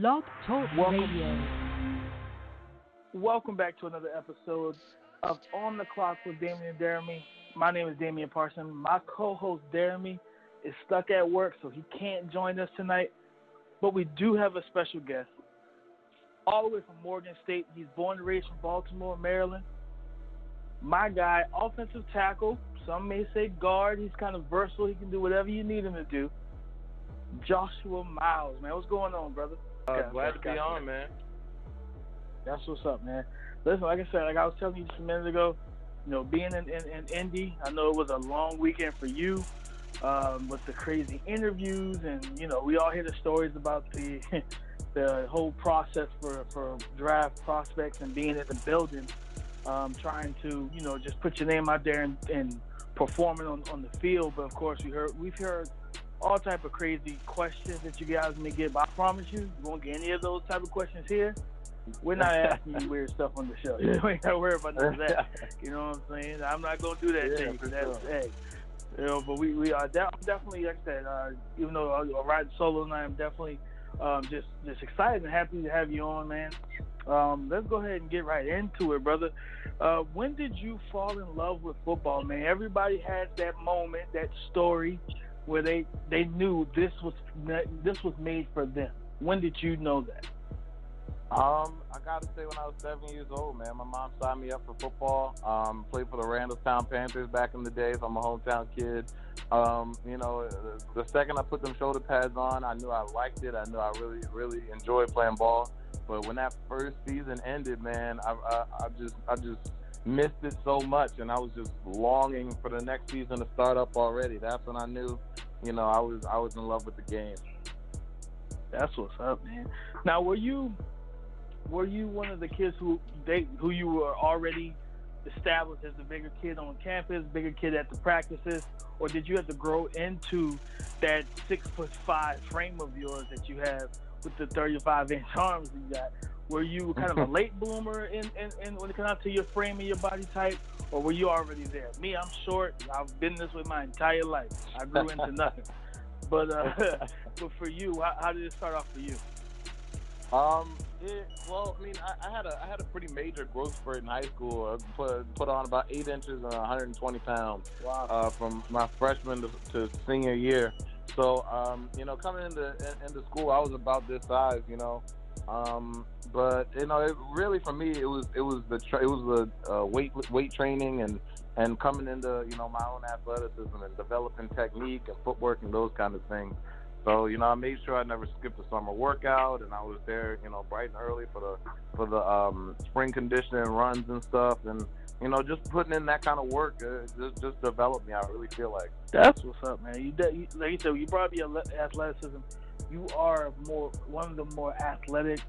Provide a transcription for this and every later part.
Blog Talk Welcome. Radio. Welcome back to another episode of On the Clock with Damian and Jeremy. My name is Damian Parson. My co-host Jeremy is stuck at work, so he can't join us tonight. But we do have a special guest, all the way from Morgan State. He's born and raised from Baltimore, Maryland. My guy, offensive tackle. Some may say guard. He's kind of versatile. He can do whatever you need him to do. Joshua Miles, man, what's going on, brother? Uh, glad to be on, man. That's what's up, man. Listen, like I said, like I was telling you just a minute ago, you know, being in, in, in Indy, I know it was a long weekend for you um, with the crazy interviews, and you know, we all hear the stories about the the whole process for, for draft prospects and being in the building, um, trying to you know just put your name out there and, and performing on, on the field. But of course, we heard we've heard all type of crazy questions that you guys may get. But I promise you, you won't get any of those type of questions here. We're not asking you weird stuff on the show. You ain't got to worry about none of that. You know what I'm saying? I'm not gonna do that Yeah, to you. That's sure. hey, you know. But we we are de- definitely like I said. Uh, even though I, I ride solo, and I am definitely um, just just excited and happy to have you on, man. Um, let's go ahead and get right into it, brother. Uh, when did you fall in love with football, man? Everybody has that moment, that story, where they they knew this was this was made for them. When did you know that? Um, I gotta say, when I was seven years old, man, my mom signed me up for football. Um, played for the Randallstown Panthers back in the days. I'm a hometown kid. Um, you know, the, second I put them shoulder pads on, I knew I liked it. I knew I really, really enjoyed playing ball. But when that first season ended, man, I, I, I just, I just missed it so much, and I was just longing for the next season to start up already. That's when I knew, you know, I was, I was in love with the game. That's what's up, man. Now, were you were you one of the kids who they who you were already established as the bigger kid on campus, bigger kid at the practices, or did you have to grow into that six foot five frame of yours that you have with the thirty five inch arms you got? Were you kind of a late bloomer in, in, in when it comes out to your frame and your body type, or were you already there? Me, I'm short. I've been this way my entire life. I grew into nothing. But uh, but for you, how, how did it start off for you? Um, it, well, I mean, I, I had a I had a pretty major growth spurt in high school. I put put on about eight inches and 120 pounds Wow. uh, from my freshman to, to senior year. So, um, you know, coming into in- into school, I was about this size, you know. Um, but you know, it really for me, it was it was the tra- it was the uh, weight weight training and and coming into you know my own athleticism and developing technique and footwork and those kind of things. So you know, I made sure I never skipped a summer workout, and I was there, you know, bright and early for the for the um, spring conditioning runs and stuff, and you know, just putting in that kind of work uh, just just developed me. I really feel like. That's what's up, man. You, de- you like you said, you brought your athleticism. You are more one of the more athletic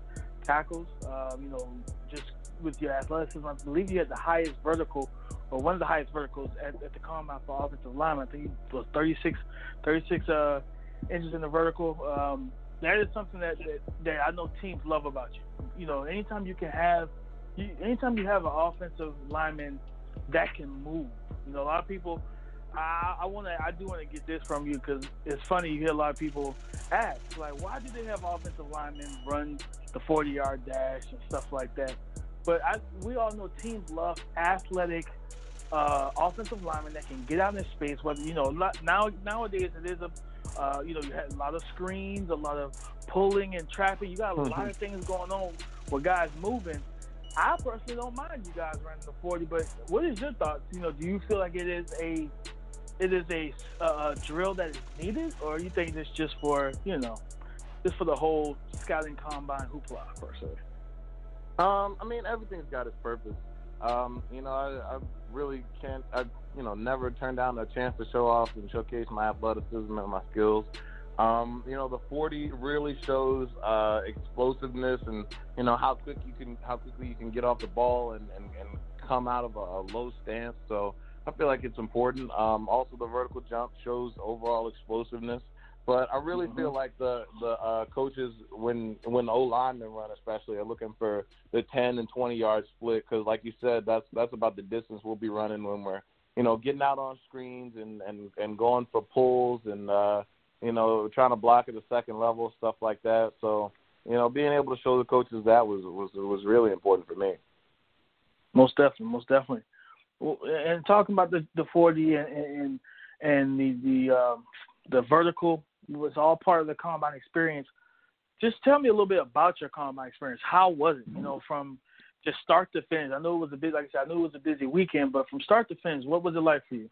tackles. Um, you know, just with your athleticism, I believe you had the highest vertical, or one of the highest verticals at, at the combine for offensive lineman. I think it was 36, 36 uh, inches in the vertical. Um, that is something that, that that I know teams love about you. You know, anytime you can have, you, anytime you have an offensive lineman that can move. You know, a lot of people. I, I want to. I do want to get this from you because it's funny. You hear a lot of people ask, like, why do they have offensive linemen run the 40-yard dash and stuff like that? But I, we all know teams love athletic uh, offensive linemen that can get out in space. Whether you know, now nowadays it is a, uh, you know, you have a lot of screens, a lot of pulling and trapping. You got a lot of things going on with guys moving. I personally don't mind you guys running the 40, but what is your thoughts? You know, do you feel like it is a it is a, uh, drill that is needed, or you think it's just for you know, just for the whole scouting combine hoopla per se? Um, I mean, everything's got its purpose. Um, you know, I, I really can't. I you know never turn down a chance to show off and showcase my athleticism and my skills. Um, you know, the 40 really shows uh, explosiveness and you know how quick you can how quickly you can get off the ball and, and, and come out of a, a low stance. So I feel like it's important. Um, also, the vertical jump shows overall explosiveness. But I really feel like the the uh, coaches when when O linemen run especially are looking for the 10 and 20 yard split because like you said that's that's about the distance we'll be running when we're you know getting out on screens and and and going for pulls and uh, you know trying to block at the second level stuff like that. So you know, being able to show the coaches that was was was really important for me. Most definitely, most definitely. Well, and talking about the the 40 and and, and the the um, the vertical was all part of the combine experience. Just tell me a little bit about your combine experience. How was it? You know, from just start to finish. I know it was a bit like I said. I knew it was a busy weekend, but from start to finish, what was it like for you?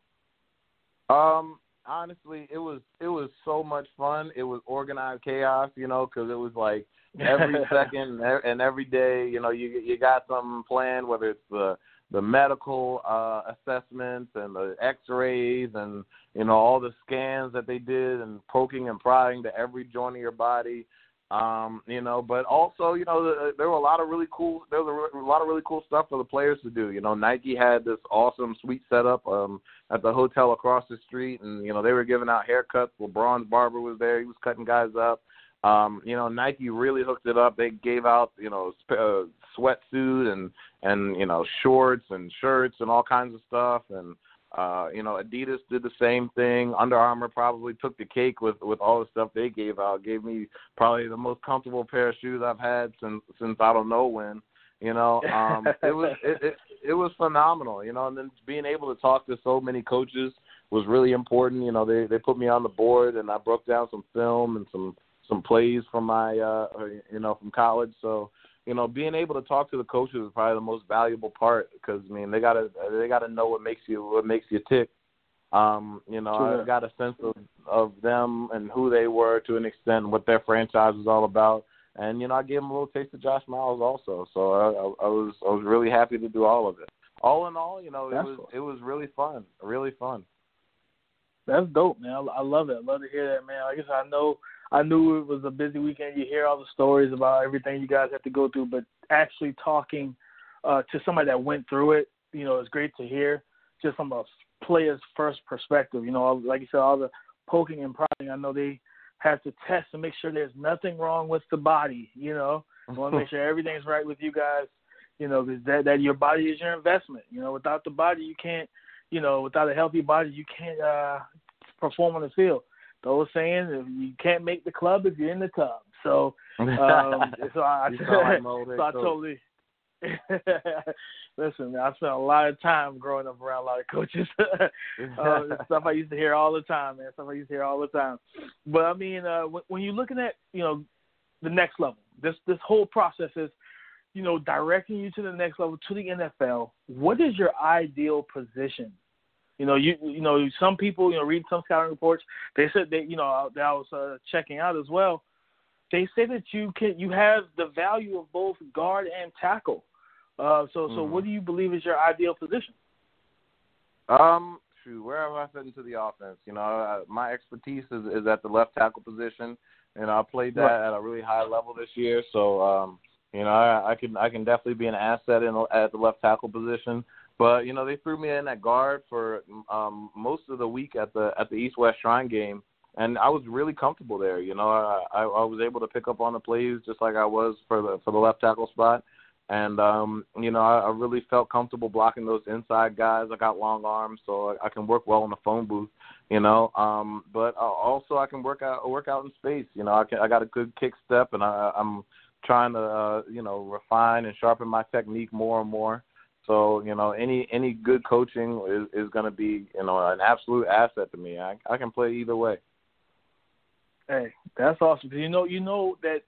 Um, honestly, it was it was so much fun. It was organized chaos, you know, because it was like every second and every day, you know, you you got something planned, whether it's the the medical uh assessments and the x-rays and you know all the scans that they did and poking and prying to every joint of your body um, you know, but also, you know, there were a lot of really cool. There was a, lot of really cool stuff for the players to do. You know, Nike had this awesome suite setup um, at the hotel across the street, and you know they were giving out haircuts. LeBron's barber was there; he was cutting guys up. Um, you know, Nike really hooked it up. They gave out, you know, sp- uh, sweatsuit and and you know shorts and shirts and all kinds of stuff and uh, you know, Adidas did the same thing. Under Armour probably took the cake with with all the stuff they gave out. Gave me probably the most comfortable pair of shoes I've had since since I don't know when. You know, um, it was it, it it was phenomenal. You know, and then being able to talk to so many coaches was really important. You know, they they put me on the board and I broke down some film and some some plays from my uh you know from college. So you know, being able to talk to the coaches is probably the most valuable part because I mean they gotta they gotta know what makes you what makes you tick. Um, you know, sure. I got a sense of of them and who they were to an extent, what their franchise was all about, and you know, I gave them a little taste of Josh Miles also. So I, I, I was I was really happy to do all of it. All in all, you know, it That's was cool. it was really fun, really fun. That's dope, man. I, I love it. I love to hear that, man. Like I guess I know I knew it was a busy weekend. You hear all the stories about everything you guys have to go through, but actually talking uh, to somebody that went through it, you know, it's great to hear just from a player's first perspective. You know, like you said, all the poking and prodding. I know they have to test to make sure there's nothing wrong with the body. You know, I want to make sure everything's right with you guys. You know, because that that your body is your investment. You know, without the body, you can't. You know, without a healthy body, you can't uh, perform on the field the old saying, if you can't make the club if you're in the tub. So, um, so I, so I totally. Listen, man, I spent a lot of time growing up around a lot of coaches. uh, stuff I used to hear all the time, man. Stuff I used to hear all the time. But I mean, uh, when, when you're looking at you know the next level, this this whole process is you know directing you to the next level to the NFL. What is your ideal position you know, you you know, some people, you know, read some scouting reports, they said that you know that I was uh, checking out as well. They say that you can you have the value of both guard and tackle. Uh, so mm. so what do you believe is your ideal position? Um, shoot, wherever I fit into the offense, you know, I, my expertise is, is at the left tackle position, and I played that right. at a really high level this year. So, um, you know, I, I can I can definitely be an asset in at the left tackle position. But you know, they threw me in at guard for um, most of the week at the at the East West Shrine game, and I was really comfortable there. You know, I, I, I was able to pick up on the plays just like I was for the for the left tackle spot, and um, you know, I, I really felt comfortable blocking those inside guys. I got long arms, so I, I can work well in the phone booth. You know, um, but also I can work out work out in space. You know, I can I got a good kick step, and I, I'm trying to uh, you know refine and sharpen my technique more and more. So you know, any any good coaching is is going to be you know an absolute asset to me. I I can play either way. Hey, that's awesome. You know you know that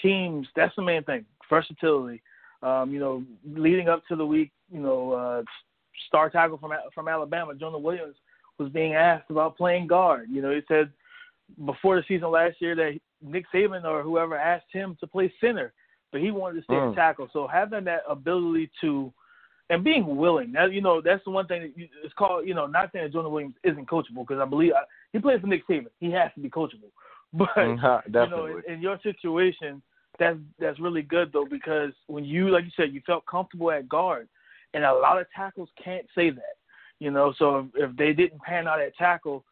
teams. That's the main thing. Versatility. Um, you know, leading up to the week, you know, uh, star tackle from from Alabama, Jonah Williams, was being asked about playing guard. You know, he said before the season last year that Nick Saban or whoever asked him to play center, but he wanted to stay mm. tackle. So having that ability to and being willing. Now, you know, that's the one thing that you, it's called. You know, not saying that Jonah Williams isn't coachable because I believe I, he plays for Nick Saban. He has to be coachable. But mm-hmm, you know, in, in your situation, that's that's really good though because when you, like you said, you felt comfortable at guard, and a lot of tackles can't say that. You know, so if, if they didn't pan out at tackle,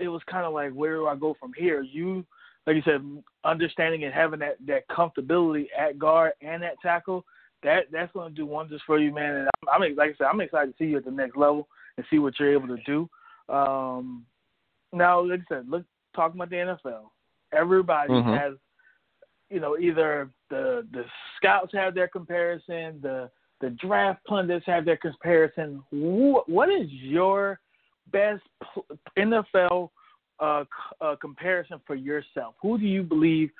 it was kind of like, where do I go from here? You, like you said, understanding and having that that comfortability at guard and at tackle that that's going to do wonders for you, man. And I'm, I'm like I said, I'm excited to see you at the next level and see what you're able to do. Um, now, like I said, look, talking about the NFL, everybody mm-hmm. has you know, either the the scouts have their comparison, the the draft pundits have their comparison. What, what is your best NFL uh, uh, comparison for yourself? Who do you believe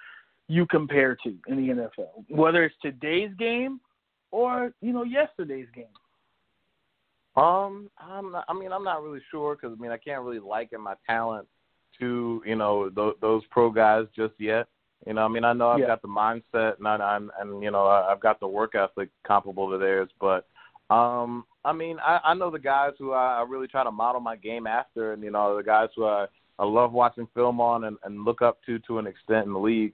you compare to in the NFL, whether it's today's game or you know yesterday's game? Um, I'm not, I mean, I'm not really sure because I mean, I can't really liken my talent to you know th- those pro guys just yet. You know, I mean, I know I've yeah. got the mindset and I, am and you know I've got the work ethic comparable to theirs, but um, I mean, I, I know the guys who I, I really try to model my game after, and you know the guys who I I love watching film on and, and look up to to an extent in the league.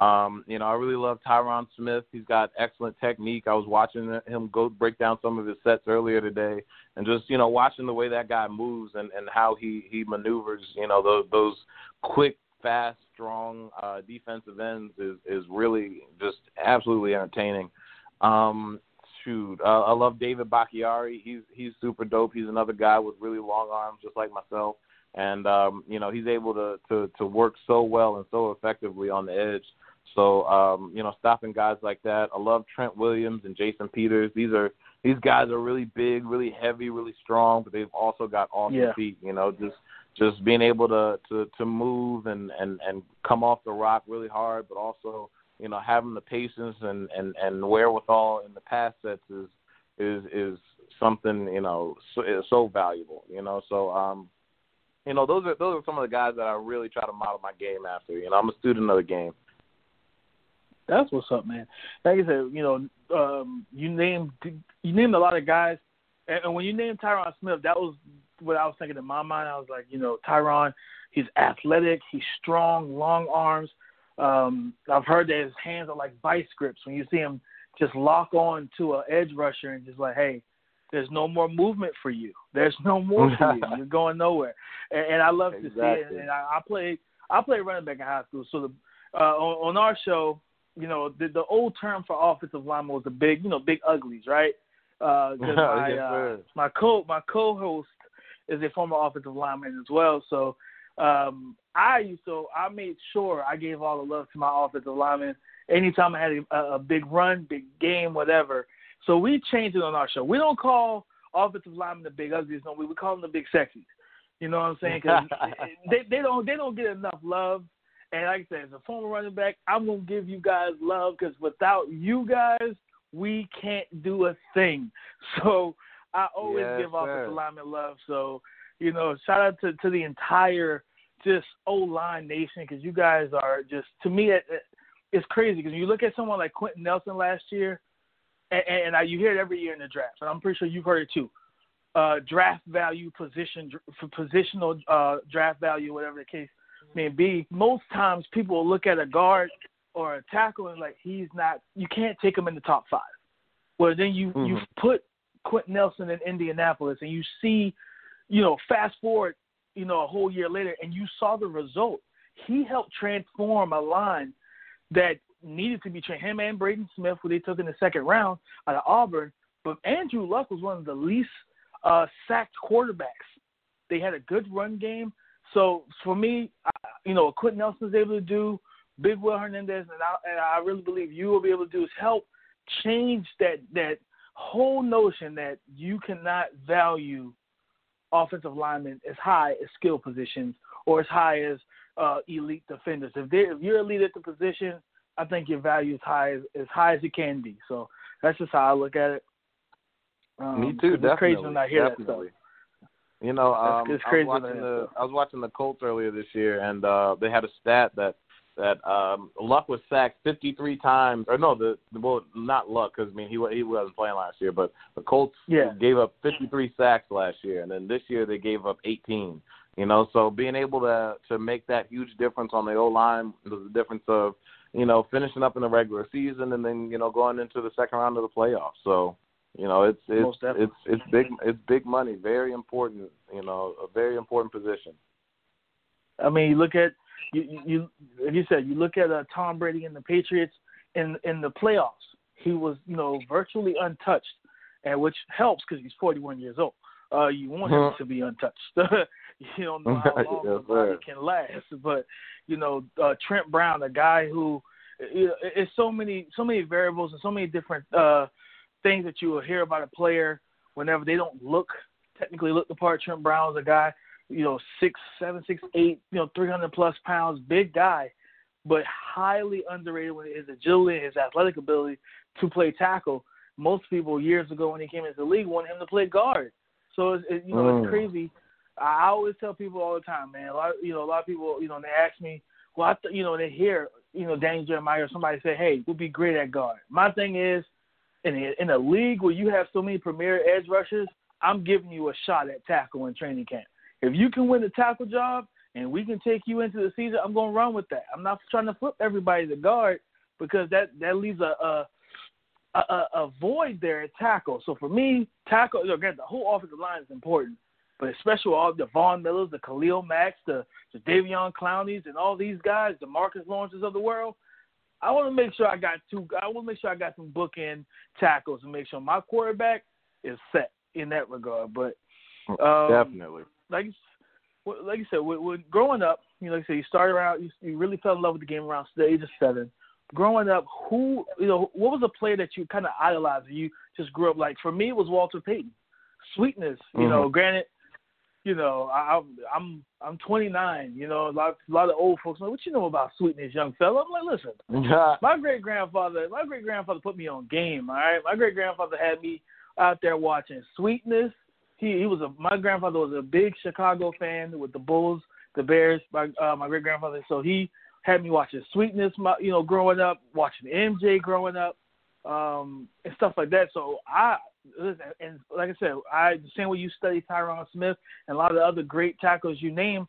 Um, you know, I really love Tyron Smith. He's got excellent technique. I was watching him go break down some of his sets earlier today, and just you know watching the way that guy moves and and how he he maneuvers. You know, those those quick, fast, strong uh, defensive ends is is really just absolutely entertaining. Um, shoot, uh, I love David Bakhtiari. He's he's super dope. He's another guy with really long arms, just like myself and um, you know he's able to, to to work so well and so effectively on the edge. So um, you know, stopping guys like that. I love Trent Williams and Jason Peters. These are these guys are really big, really heavy, really strong, but they've also got awesome yeah. feet. You know, just just being able to to to move and and and come off the rock really hard, but also you know having the patience and and and wherewithal in the pass sets is is is something you know so, so valuable. You know, so um you know, those are those are some of the guys that I really try to model my game after. You know, I'm a student of the game. That's what's up, man. Like I said, you know, um, you named you named a lot of guys, and, and when you named Tyron Smith, that was what I was thinking in my mind. I was like, you know, Tyron, he's athletic, he's strong, long arms. Um, I've heard that his hands are like vice grips. When you see him just lock on to an edge rusher and just like, hey, there's no more movement for you. There's no more for you. You're going nowhere. And, and I love exactly. to see it. And I, I played I played running back in high school. So the uh, on, on our show, you know, the, the old term for offensive lineman was the big, you know, big uglies, right? Uh, cause my uh, my co my co-host is a former offensive lineman as well. So um, I used to I made sure I gave all the love to my offensive linemen anytime I had a, a big run, big game, whatever. So we changed it on our show. We don't call offensive linemen the big uglies, no, we we call them the big sexies. You know what I'm saying? Because they they don't they don't get enough love. And like I said, as a former running back, I'm gonna give you guys love because without you guys, we can't do a thing. So I always yes, give offensive sir. linemen love. So you know, shout out to to the entire just O line nation because you guys are just to me it, it, it's crazy because you look at someone like Quenton Nelson last year, and, and I, you hear it every year in the draft, and I'm pretty sure you've heard it too. Uh, draft value, position, for positional uh, draft value, whatever the case may be. Most times, people will look at a guard or a tackle and like he's not. You can't take him in the top five. Well, then you Mhm. you put Quenton Nelson in Indianapolis, and you see, you know, fast forward, you know, a whole year later, and you saw the result. He helped transform a line that needed to be trained. Him and Braden Smith, who they took in the second round out of Auburn. But Andrew Luck was one of the least uh, sacked quarterbacks. They had a good run game. So for me, I, you know, what Quenton Nelson is able to do, Big Will Hernandez, and I, and I really believe you will be able to do is help change that that whole notion that you cannot value offensive linemen as high as skill positions or as high as uh, elite defenders. If they if you're elite at the position, I think your value is high as, as high as it can be. So that's just how I look at it. Um, Me too. It's Definitely. crazy when I hear definitely. that stuff. You know, um, it's I crazy was watching the I was watching the Colts earlier this year, and uh, they had a stat that that um, Luck was sacked 53 times, or no, the well, not Luck, because I mean he wa- he wasn't playing last year, but the Colts Yeah. gave up 53 sacks last year, and then this year they gave up 18. You know, so being able to to make that huge difference on the O line, was the difference of you know finishing up in the regular season and then you know going into the second round of the playoffs. So you know, it's it's it's it's big it's big money, very important. You know, a very important position. I mean, you look at you, you, you like you said, you look at uh, Tom Brady and the Patriots in in the playoffs. He was, you know, virtually untouched, and which helps because he's 41 years old. Uh, you want him Mhm. to be untouched. you don't know how long Yes, the body can last, but you know, uh, Trent Brown, a guy who it's so many so many variables and so many different uh, things that you will hear about a player whenever they don't look technically look the part. Trent Brown's a guy, you know, six seven, six eight, you know, three hundred plus pounds, big guy, but highly underrated with his agility and his athletic ability to play tackle. Most people years ago when he came into the league wanted him to play guard. So it's, it, you know mm. it's crazy. I always tell people all the time, man. A lot, you know, a lot of people, you know, they ask me, well, I th- you know, they hear, you know, Daniel Jeremiah or somebody say, hey, we'll be great at guard. My thing is, in a, in a league where you have so many premier edge rushers, I'm giving you a shot at tackle in training camp. If you can win the tackle job and we can take you into the season, I'm going to run with that. I'm not trying to flip everybody to guard because that that leaves a a, a, a void there at tackle. So for me, tackle again, the whole offensive line is important, but especially all the Von Millers, the Khalil Macks, the the Davion Clowneys, and all these guys, the Marcus Lawrences of the world. I want to make sure I got two. I want to make sure I got some bookend tackles and make sure my quarterback is set in that regard. But um, definitely, like like you said, when, when growing up, you know, like I said, you started around, you, you really fell in love with the game around the age of seven. Growing up, who you know, what was a player that you kind of idolized? You just grew up like. For me, it was Walter Payton. Sweetness, you mm-hmm. know. Granted, you know, I, I'm I'm 29. You know, a lot a lot of old folks like, what you know about sweetness, young fella? I'm like, listen, my great grandfather, my great grandfather put me on game. All right, my great grandfather had me out there watching Sweetness. He he was a my grandfather was a big Chicago fan with the Bulls, the Bears. My uh, my great grandfather, so he had me watching Sweetness. My, you know, growing up, watching MJ growing up, um, and stuff like that. So I and like I said, I the same way you study Tyron Smith and a lot of the other great tackles you name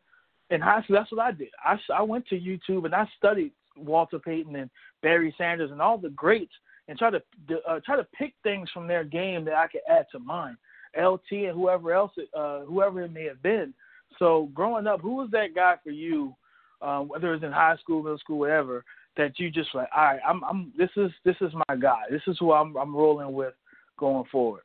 in high school. That's what I did. I I went to YouTube and I studied Walter Payton and Barry Sanders and all the greats and try to uh, try to pick things from their game that I could add to mine. LT and whoever else, uh, whoever it may have been. So growing up, who was that guy for you, uh, whether it was in high school, middle school, whatever, that you just like, all right, I'm, I'm, this is, this is my guy. This is who I'm, I'm rolling with going forward.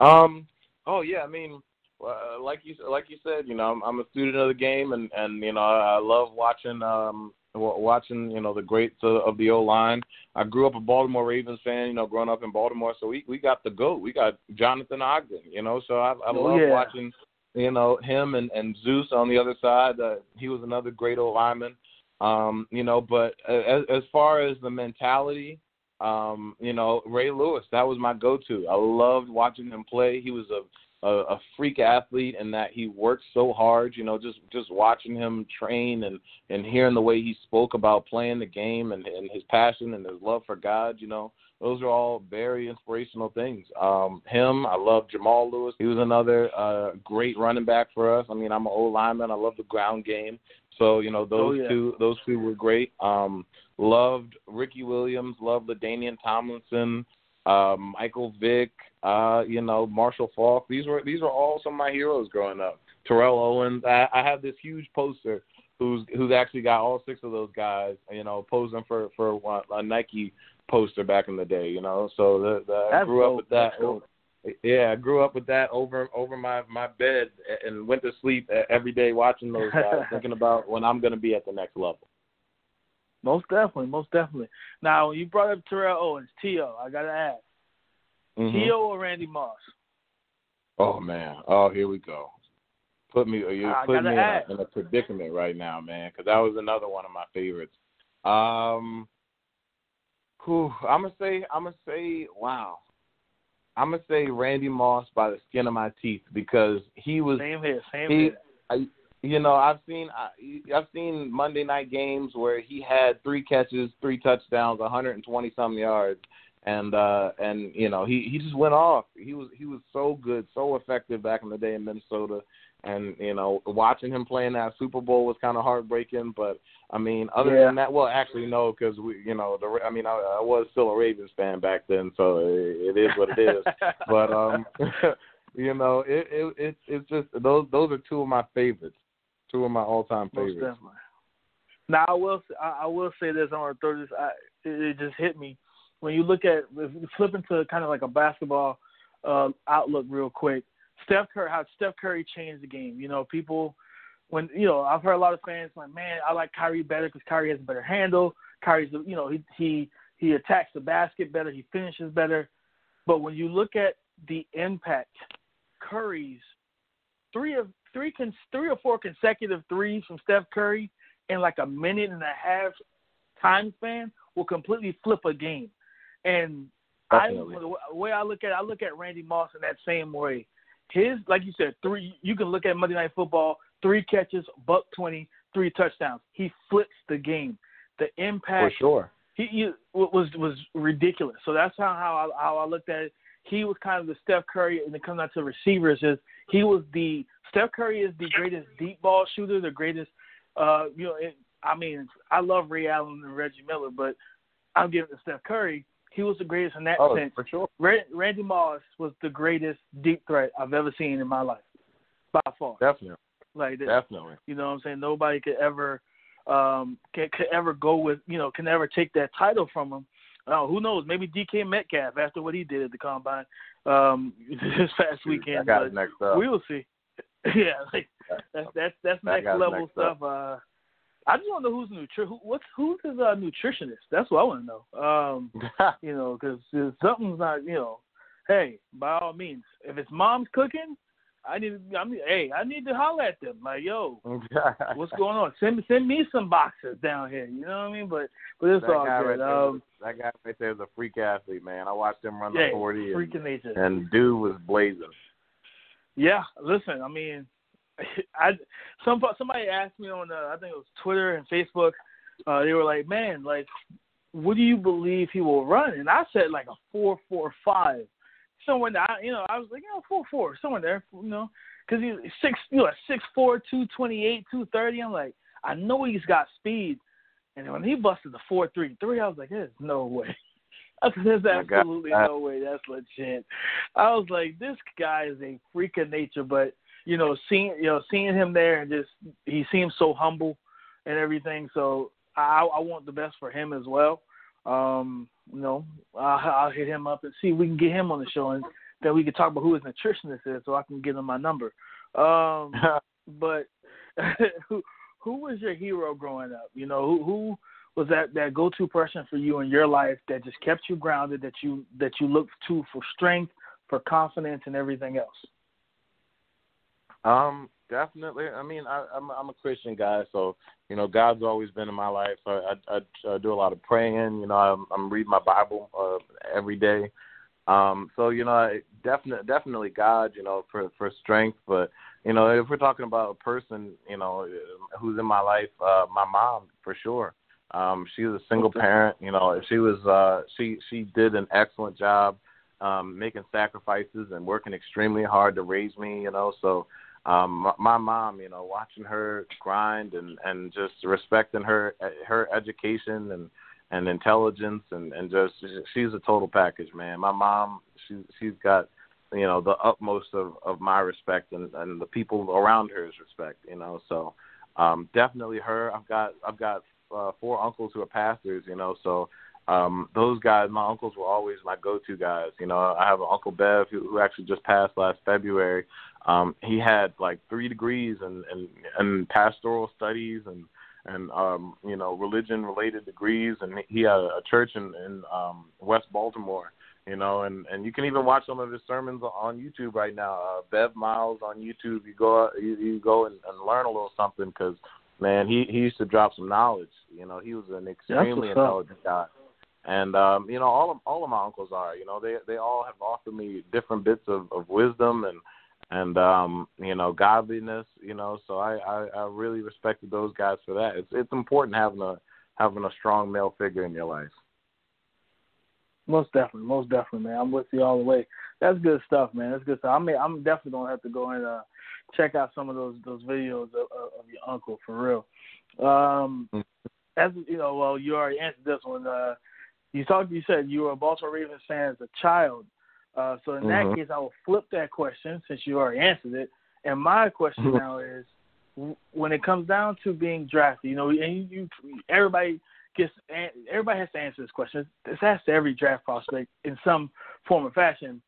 Um. Oh yeah. I mean, uh, like you, like you said, you know, I'm, I'm a student of the game, and and you know, I, I love watching um watching, you know, the greats of the O line. I grew up a Baltimore Ravens fan, you know, growing up in Baltimore. So we we got the goat. We got Jonathan Ogden, you know. So I, I oh, love yeah. watching, you know, him and and Zeus on the other side. Uh, he was another great O lineman. Um, you know, but as, as far as the mentality, um, you know, Ray Lewis, that was my go-to. I loved watching him play. He was a a, a freak athlete and that he worked so hard. You know, just just watching him train and and hearing the way he spoke about playing the game and, and his passion and his love for God. You know, those are all very inspirational things. Um, him, I love Jamal Lewis. He was another uh, great running back for us. I mean, I'm an old lineman. I love the ground game. So you know, those oh, yeah. two those two were great. Um, loved Ricky Williams. Loved LaDainian Tomlinson uh, Michael Vick, uh, you know, Marshall Faulk. These were these were all some of my heroes growing up. Terrell Owens. I, I have this huge poster who's who's actually got all six of those guys, you know, posing for for a Nike poster back in the day, you know. So the, the I grew up with that. Yeah, I grew up with that over over my my bed and went to sleep every day watching those guys, thinking about when I'm going to be at the next level. Most definitely, most definitely. Now, you brought up Terrell Owens, T.O., I got to ask. Mm-hmm. T.O. or Randy Moss? Oh, man. Oh, here we go. Put me, you put me in a, in a, predicament right now, man, because that was another one of my favorites. Um, whew, I'm gonna say, I'm gonna say, wow, I'm gonna say Randy Moss by the skin of my teeth because he was same here, same he, here. I, you know, I've seen I, I've seen Monday night games where he had three catches, three touchdowns, 120 some yards, and uh and you know he he just went off. He was he was so good, so effective back in the day in Minnesota, and you know watching him play in that Super Bowl was kind of heartbreaking. But I mean, other yeah. than that, well, actually no, because we you know the I mean I, I was still a Ravens fan back then, so it, it is what it is. but um. you know, it, it it it's just those those are two of my favorites. Two of my all-time favorites. Most definitely. Now I will I, will say this. I want to throw this. I, it, it just hit me when you look at flipping to kind of like a basketball uh, outlook real quick. Steph Curry, how Steph Curry changed the game. You know, people when you know I've heard a lot of fans like, man, I like Kyrie better because Kyrie has a better handle. Kyrie's you know he he he attacks the basket better, he finishes better. But when you look at the impact, Curry's three of three con, three or four consecutive threes from Steph Curry in like a minute and a half time span will completely flip a game. And Definitely. I the way I look at it, I look at Randy Moss in that same way. His like you said, three you can look at Monday Night Football, three catches, buck twenty, three touchdowns. He flips the game. The impact For sure. He, he was was ridiculous. So that's how how I, how I looked at it. He was kind of the Steph Curry, and it comes out to receivers. Is he was the Steph Curry is the greatest deep ball shooter, the greatest. Uh, you know, it, I mean, I love Ray Allen and Reggie Miller, but I'm giving it to Steph Curry. He was the greatest in that oh, sense. For sure. Randy Moss was the greatest deep threat I've ever seen in my life, by far. Definitely. Like definitely. You know what I'm saying? Nobody could ever um can, could ever go with you know can ever take that title from him. Oh, who knows? Maybe DK Metcalf after what he did at the combine um this past weekend. I got next up. We will see. yeah, like that's that's that's next level next stuff. Uh I just want to know who's nutri who, what's who's his uh, nutritionist. That's what I want to know. Um, you know, because something's not. You know, hey, by all means, if it's mom's cooking, I need. I mean, hey, I need to holler at them. Like, yo, what's going on? Send send me some boxes down here. You know what I mean? But but it's that all guy good. Right um, there, that guy right there is a freak athlete, man. I watched him run yeah, the forty, freak and, nature. and dude was blazing. Yeah, listen, I mean, I some somebody asked me on uh, I think it was Twitter and Facebook. Uh, they were like, "Man, like, what do you believe he will run?" And I said like a four four five, somewhere there. You know, I was like, you know, four four, somewhere there. You know, because he's six, you know, six four, two twenty eight, two thirty. I'm like, I know he's got speed. And when he busted the four three three, I was like, "There's no way." I There's absolutely no way. That's legit. I was like, this guy is a freak of nature, but you know, seeing you know seeing him there and just he seems so humble and everything. So I, I want the best for him as well. Um, you know, I'll, I'll hit him up and see if we can get him on the show and then we can talk about who his nutritionist is, so I can give him my number. Um, but who who was your hero growing up? You know, who who was that that go to person for you in your life that just kept you grounded, that you that you looked to for strength, for confidence, and everything else? Um, definitely. I mean, I, I'm I'm a Christian guy, so you know, God's always been in my life. I I, I, I do a lot of praying. You know, I'm, I'm reading my Bible uh, every day. Um, so you know, I definitely definitely God. You know, for for strength. But you know, if we're talking about a person, you know, who's in my life, uh, my mom for sure. Um, she was a single parent. You know, she was uh, she she did an excellent job um, making sacrifices and working extremely hard to raise me. You know, so um my, mom you know watching her grind and and just respecting her her education and and intelligence and and just she's a total package man. My mom she she's got you know the utmost of of my respect and and the people around her's respect you know. So um definitely her. I've got i've got uh, four uncles who are pastors you know. So um those guys my uncles were always my go to guys. You know i have an uncle bev who, who actually just passed last february. Um he had like three degrees in in, in pastoral studies and and um you know religion related degrees. And he had a church in in um west baltimore you know. And and you can even watch some of his sermons on youtube right now. Uh bev miles on youtube. You go you, you go and, and learn a little something because man he he used to drop some knowledge. You know he was an extremely intelligent guy and um you know all of all of my uncles are you know they they all have offered me different bits of of wisdom and and um you know godliness you know so I, I i really respected those guys for that. It's it's important having a having a strong male figure in your life. Most definitely most definitely man. I'm with you all the way. That's good stuff man. That's good stuff. I mean i'm definitely gonna have to go and uh check out some of those those videos of, of your uncle for real. Um mm-hmm. as you know well you already answered this one uh you talked you said you were a baltimore ravens fan as a child uh, so in mm-hmm. that case, I will flip that question since you already answered it. And my question Mm-hmm. now is, when it comes down to being drafted, you know, and you, you everybody gets everybody has to answer this question. This has to every draft prospect in some form or fashion.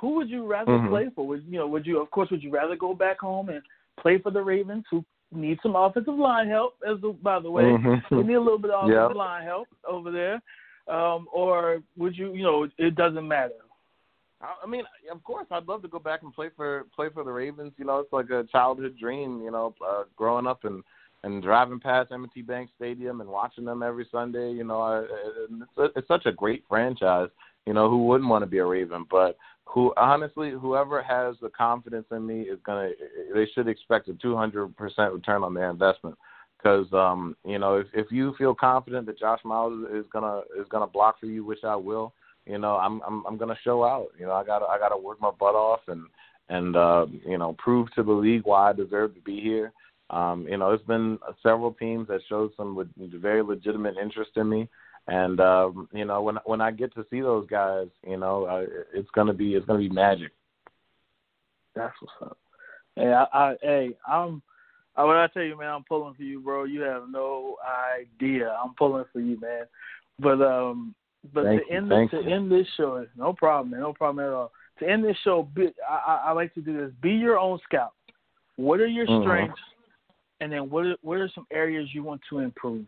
Who would you rather mm-hmm. play for? Would you know? Would you, of course, would you rather go back home and play for the Ravens, who need some offensive line help. As the, by the way, mm-hmm. we need a little bit of offensive yep. line help over there. Um, or would you, you know, it doesn't matter. I mean, of course, I'd love to go back and play for play for the Ravens. You know, it's like a childhood dream. You know, uh, growing up and and driving past M&T Bank Stadium and watching them every Sunday. You know, I, it's a, it's such a great franchise. You know, who wouldn't want to be a Raven? But who honestly, whoever has the confidence in me is gonna. They should expect a 200% return on their investment. Because um, you know, if if you feel confident that Josh Miles is gonna is gonna block for you, which I will, you know, I'm I'm I'm gonna show out. You know, I gotta I got to work my butt off and and uh, you know prove to the league why I deserve to be here. Um, you know, there's been several teams that showed some le- very legitimate interest in me, and um, you know, when when I get to see those guys, you know, uh, it's gonna be it's gonna be magic. That's what's up. Hey, I, I hey, I'm. I, when I tell you, man, I'm pulling for you, bro. You have no idea. I'm pulling for you, man. But um, but Thank to end you. this, to end this show, no problem, man, no problem at all. To end this show, be, I, I like to do this: be your own scout. What are your mm-hmm. strengths, and then what are, what are some areas you want to improve?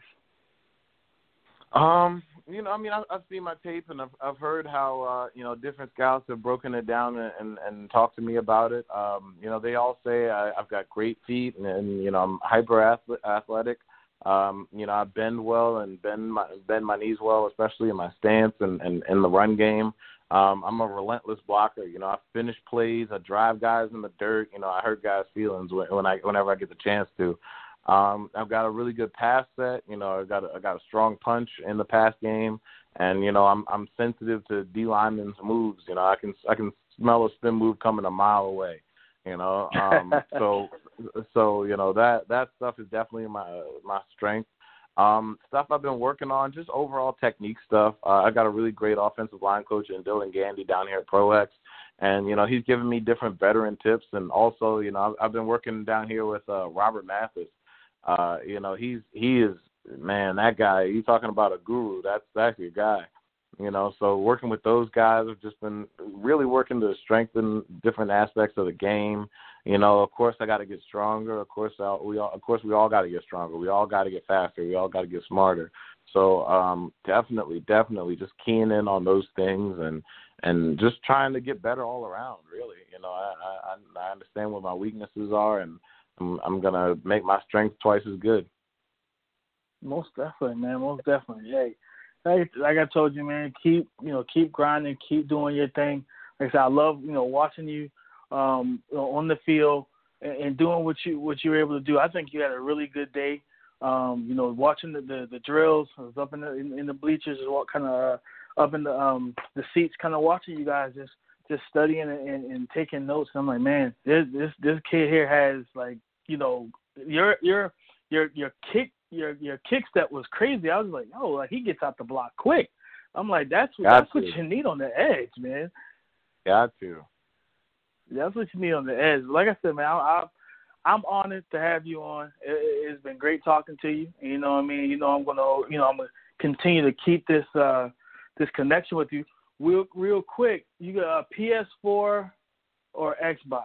Um, you know, I mean, I've, I've seen my tape and I've I've heard how uh, you know different scouts have broken it down and and, and talked to me about it. Um, you know, they all say I, I've got great feet and, and you know I'm hyper athletic. Um, you know, I bend well and bend my bend my knees well, especially in my stance and and in the run game. Um, I'm a relentless blocker. You know, I finish plays, I drive guys in the dirt. You know, I hurt guys' feelings when, when I whenever I get the chance to. Um, I've got a really good pass set. You know, I got a, I got a strong punch in the pass game, and you know, I'm I'm sensitive to D linemen's moves. You know, I can I can smell a spin move coming a mile away. You know, um, so so you know that that stuff is definitely my my strength. Um, stuff I've been working on, just overall technique stuff. Uh, I got a really great offensive line coach in Dylan Gandy down here at ProX, and you know he's giving me different veteran tips. And also, you know, I've, I've been working down here with uh, Robert Mathis. Uh, you know, he's he is man, that guy. You talking about a guru? That's that's your guy. You know, so working with those guys have just been really working to strengthen different aspects of the game. You know, of course, I got to get stronger. Of course, I, we all, of course we all got to get stronger. We all got to get faster. We all got to get smarter. So um, definitely, definitely, just keying in on those things and and just trying to get better all around. Really, you know, I I, I understand what my weaknesses are, and I'm, I'm gonna make my strength twice as good. Most definitely, man. Most definitely. Hey, like, like I told you, man, keep you know keep grinding, keep doing your thing. Like I said, I love you know watching you um, on the field and, and doing what you what you were able to do. I think you had a really good day. Um, you know, watching the, the the drills, I was up in the in, in the bleachers, what kind of uh, up in the um the seats, kind of watching you guys just just studying and, and, and taking notes. And I'm like, man, this this this kid here has like you know your your your your kick your your kick step was crazy. I was like, oh, like he gets out the block quick. I'm like, that's what, that's what you need on the edge, man. Got to. That's what you need on the edge. Like I said, man, I, I, I'm honored to have you on. It, it's been great talking to you. You know what I mean? You know I'm gonna, you know, I'm gonna continue to keep this uh this connection with you. Real, real quick, you got a PS4 or Xbox?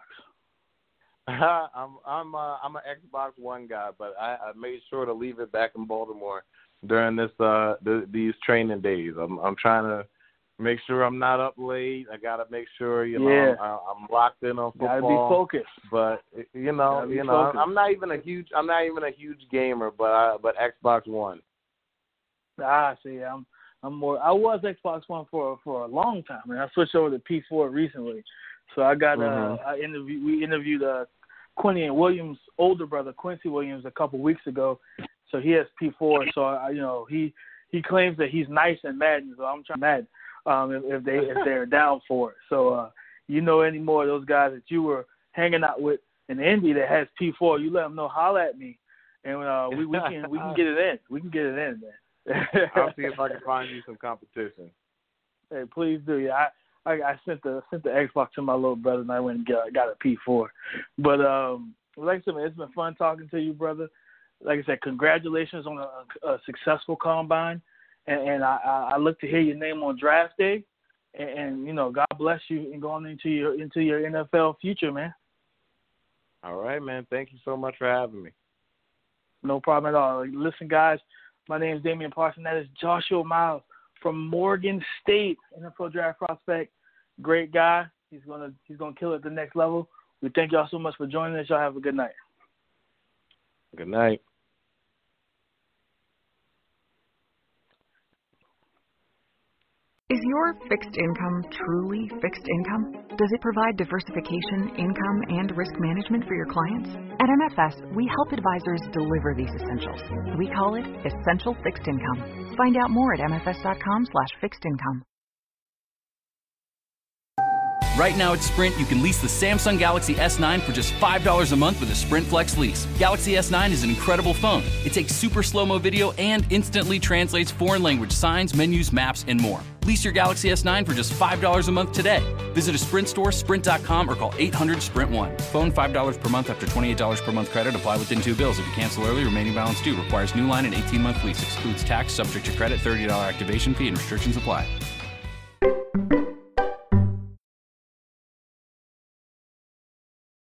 I'm I'm uh, I'm an Xbox One guy, but I, I made sure to leave it back in Baltimore during this uh the, these training days. I'm I'm trying to make sure I'm not up late. I gotta make sure you know yeah. I'm, I'm locked in on football. Gotta be focused. But you know, you know, focused. I'm not even a huge I'm not even a huge gamer, but I, but Xbox One. Ah, see, I'm I'm more. I was Xbox One for for a long time, and I switched over to P4 recently. So I got mm-hmm. uh I interviewed we interviewed uh Quincy Williams' older brother, Quincy Williams, a couple weeks ago. So he has P4. So I, you know, he he claims that he's nice and Madden. So I'm trying mad um, if, if they if they're down for it. So uh, you know any more of those guys that you were hanging out with in Indy that has P4, you let them know. Holla at me, and uh, we we can we can get it in. We can get it in, man. I'll see if I can find you some competition. Hey, please do. Yeah, I, I, I sent the sent the Xbox to my little brother, and I went and got, got a P4. But um, like I said, man, it's been fun talking to you, brother. Like I said, congratulations on a, a successful combine, and, and I, I look to hear your name on draft day. And, and you know, God bless you and going into your into your NFL future, man. All right, man. Thank you so much for having me. No problem at all. Listen, guys, my name is Damian Parson. That is Joshua Miles from Morgan State, NFL draft prospect. Great guy. He's gonna he's gonna kill it at the next level. We thank y'all so much for joining us. Y'all have a good night. Good night. Is your fixed income truly fixed income? Does it provide diversification, income, and risk management for your clients? At MFS, we help advisors deliver these essentials. We call it Essential Fixed Income. Find out more at mfs.com/fixed income. Right now at Sprint, you can lease the Samsung Galaxy S9 for just $5 a month with a Sprint Flex lease. Galaxy S9 is an incredible phone. It takes super slow mo video and instantly translates foreign language signs, menus, maps, and more. Lease your Galaxy S9 for just $5 a month today. Visit a Sprint store, sprint.com, or call 800 Sprint 1. Phone $5 per month after $28 per month credit. Apply within two bills. If you cancel early, remaining balance due. Requires new line and 18 month lease. Excludes tax, subject to credit, $30 activation fee, and restrictions apply.